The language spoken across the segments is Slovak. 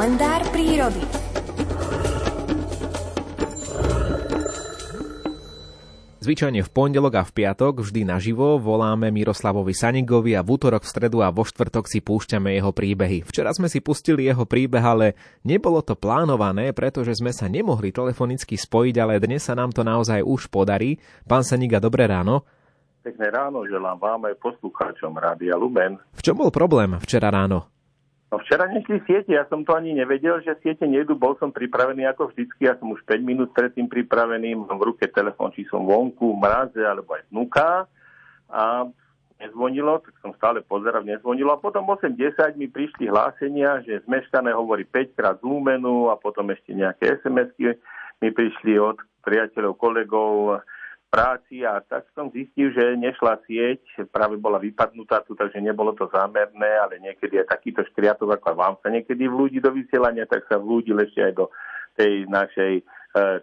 kalendár prírody. Zvyčajne v pondelok a v piatok vždy naživo voláme Miroslavovi Sanigovi a v útorok, v stredu a vo štvrtok si púšťame jeho príbehy. Včera sme si pustili jeho príbeh, ale nebolo to plánované, pretože sme sa nemohli telefonicky spojiť, ale dnes sa nám to naozaj už podarí. Pán Saniga, dobré ráno. Pekné ráno želám vám aj poslucháčom Rádia Lumen. V čom bol problém včera ráno? No včera nešli siete, ja som to ani nevedel, že siete nejdu, bol som pripravený ako vždycky, ja som už 5 minút predtým pripravený, mám v ruke telefón, či som vonku, mraze alebo aj vnúka a nezvonilo, tak som stále pozeral, nezvonilo. A potom 8.10 mi prišli hlásenia, že zmeškané hovorí 5 krát z Lumenu a potom ešte nejaké SMS-ky mi prišli od priateľov, kolegov, práci a tak som zistil, že nešla sieť, práve bola vypadnutá tu, takže nebolo to zámerné, ale niekedy je takýto škriatok, ako vám sa niekedy vlúdi do vysielania, tak sa vlúdil ešte aj do tej našej e,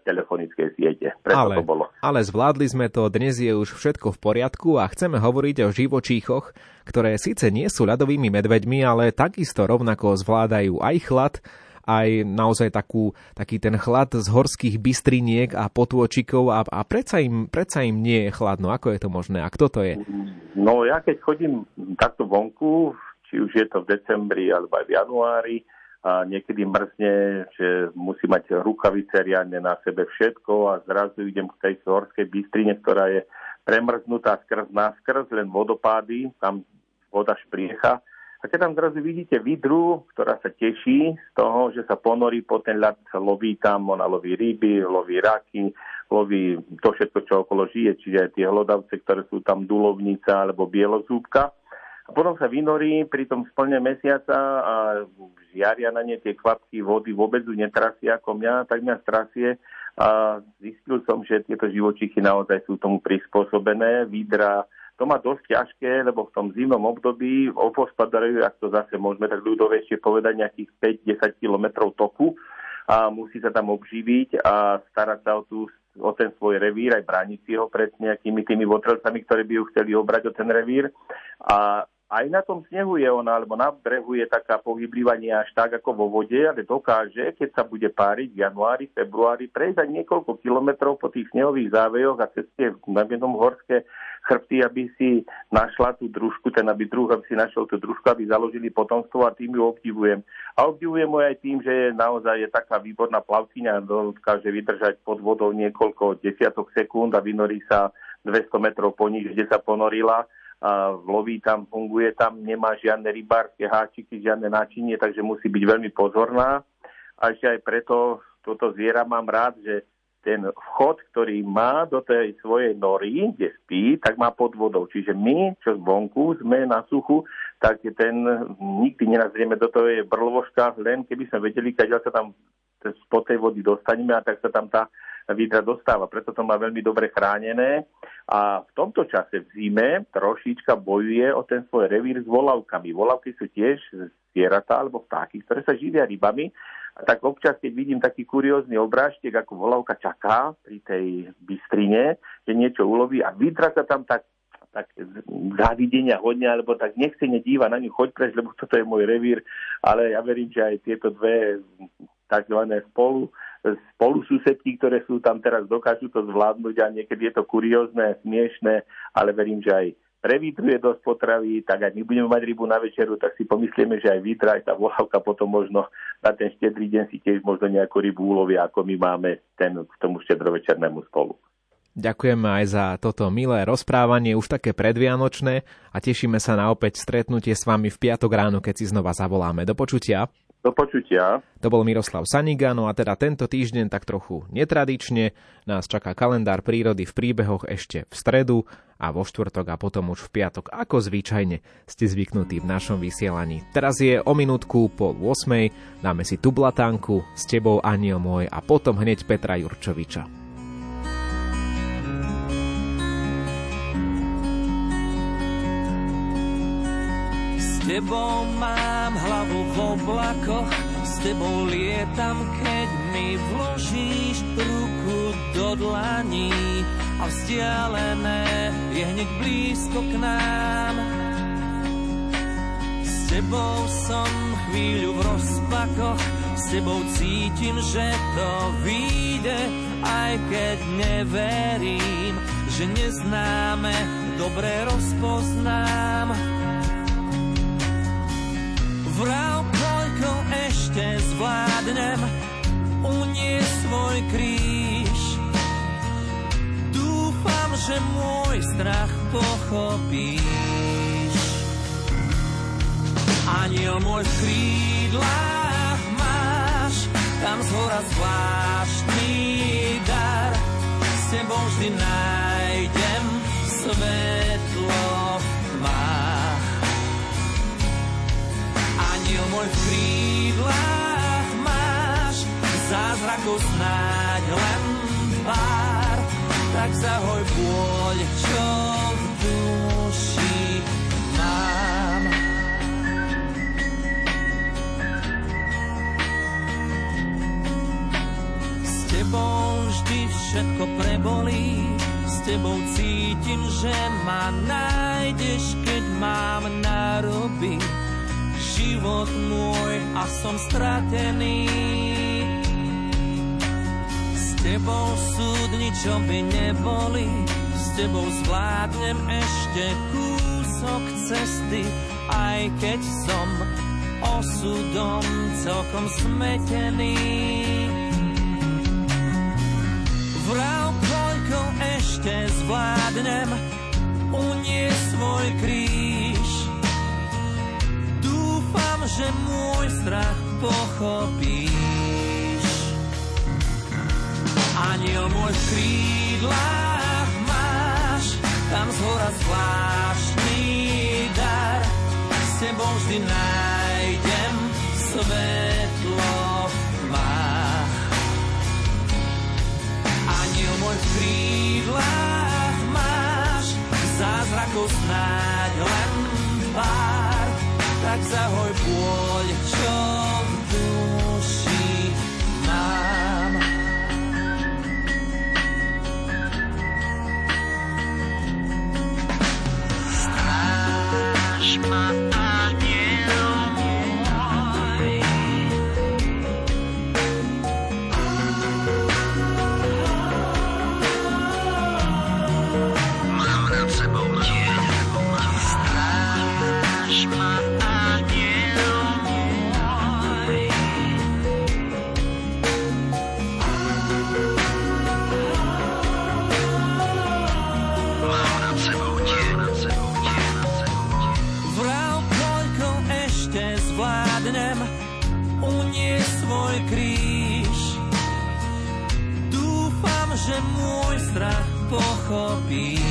telefonickej siete. Preto ale, to bolo. ale zvládli sme to, dnes je už všetko v poriadku a chceme hovoriť o živočíchoch, ktoré síce nie sú ľadovými medveďmi, ale takisto rovnako zvládajú aj chlad, aj naozaj takú, taký ten chlad z horských bystriniek a potôčikov a, a predsa, im, predsa im nie je chladno. Ako je to možné? A kto to je? No ja keď chodím takto vonku, či už je to v decembri alebo aj v januári, a niekedy mrzne, že musí mať rukavice riadne na sebe všetko a zrazu idem k tej horskej bystrine, ktorá je premrznutá skrz na skrz, len vodopády, tam voda špriecha a keď tam zrazu vidíte vidru, ktorá sa teší z toho, že sa ponorí po ten ľad, loví tam, ona loví ryby, loví raky, loví to všetko, čo okolo žije, čiže aj tie hlodavce, ktoré sú tam dulovnica alebo bielozúbka. A potom sa vynorí pri tom splne mesiaca a žiaria na ne tie kvapky vody, vôbec ju netrasie ako mňa, tak mňa strasie. A zistil som, že tieto živočichy naozaj sú tomu prispôsobené. Vidra to má dosť ťažké, lebo v tom zimnom období opospadajú, ak to zase môžeme tak ľudovejšie povedať, nejakých 5-10 kilometrov toku a musí sa tam obživiť a starať sa o, tú, o ten svoj revír, aj brániť si ho pred nejakými tými votrelcami, ktorí by ju chceli obrať o ten revír. A aj na tom snehu je ona, alebo na brehu je taká pohyblivá nie až tak ako vo vode, ale dokáže, keď sa bude páriť v januári, februári, prejsť aj niekoľko kilometrov po tých snehových závejoch a cez na jednom horské chrbty, aby si našla tú družku, ten aby druh, aby si našiel tú družku, aby založili potomstvo a tým ju obdivujem. A obdivujem ju aj tým, že je naozaj je taká výborná plavkyňa, dokáže vydržať pod vodou niekoľko desiatok sekúnd a vynorí sa 200 metrov po nich, kde sa ponorila loví tam, funguje tam, nemá žiadne rybárske háčiky, žiadne náčinie, takže musí byť veľmi pozorná. A ešte aj preto toto zviera mám rád, že ten vchod, ktorý má do tej svojej nory, kde spí, tak má pod vodou. Čiže my, čo zvonku sme na suchu, tak ten nikdy nenazrieme do toho brlovožka, len keby sme vedeli, keď sa tam po tej vody dostaneme a tak sa tam tá vidra dostáva. Preto to má veľmi dobre chránené a v tomto čase v zime trošička bojuje o ten svoj revír s volavkami. Volavky sú tiež zvieratá alebo vtáky, ktoré sa živia rybami a tak občas, keď vidím taký kuriózny obrážtek, ako volavka čaká pri tej bystrine, že niečo uloví a vidra sa tam tak tak závidenia hodne, alebo tak nechcene díva na ňu, choď preč, lebo toto je môj revír, ale ja verím, že aj tieto dve takzvané spolu, spolu susedky, ktoré sú tam teraz, dokážu to zvládnuť a niekedy je to kuriózne, smiešné, ale verím, že aj prevítruje dosť potravy, tak ak my budeme mať rybu na večeru, tak si pomyslíme, že aj vytra, aj tá volavka potom možno na ten štedrý deň si tiež možno nejakú rybu ulovia, ako my máme ten k tomu štedrovečernému spolu. Ďakujeme aj za toto milé rozprávanie, už také predvianočné a tešíme sa na opäť stretnutie s vami v piatok ráno, keď si znova zavoláme. Do počutia. Do počutia. To bol Miroslav Saniga, no a teda tento týždeň tak trochu netradične nás čaká kalendár prírody v príbehoch ešte v stredu a vo štvrtok a potom už v piatok, ako zvyčajne ste zvyknutí v našom vysielaní. Teraz je o minútku po 8. Dáme si tu blatánku s tebou aniel môj a potom hneď Petra Jurčoviča. Tebou mám hlavu v oblakoch, s tebou lietam, keď mi vložíš ruku do dlaní a vzdialené je hneď blízko k nám. S tebou som chvíľu v rozpakoch, s tebou cítim, že to vyjde, aj keď neverím, že neznáme, dobre rozpoznám. Svoj kríž. Dúfam, že môj strach pochopíš. Aniel môj v krídlach máš, tam z hora zvláštny dar. S tebou vždy nájdem svetlo zázrakov snáď len pár, tak zahoj bôľ, čo v duši mám. S tebou vždy všetko prebolí, s tebou cítim, že ma nájdeš, keď mám narobiť život môj a som stratený. Tebou súd ničo by neboli, s tebou zvládnem ešte kúsok cesty, aj keď som osudom celkom smetený. Vrav, koľko ešte zvládnem, unie svoj kríž. Dúfam, že môj strach pochopíš. Aniel môj v krídlach máš, tam z zvláštny dar. S tebou vždy nájdem svetlo v tmách. Aniel môj v krídlach máš, zázrakov snáď len pár, tak zahoj pôľ, čo v duši Mà zvládnem, unie svoj kríž. Dúfam, že môj strach pochopíš.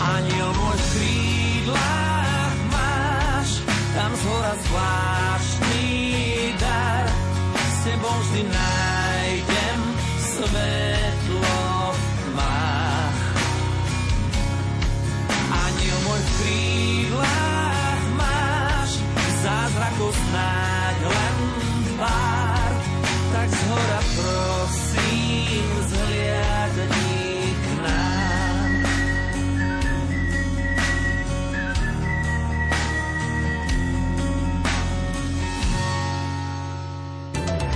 Aniel môj v krídlach máš, tam z hora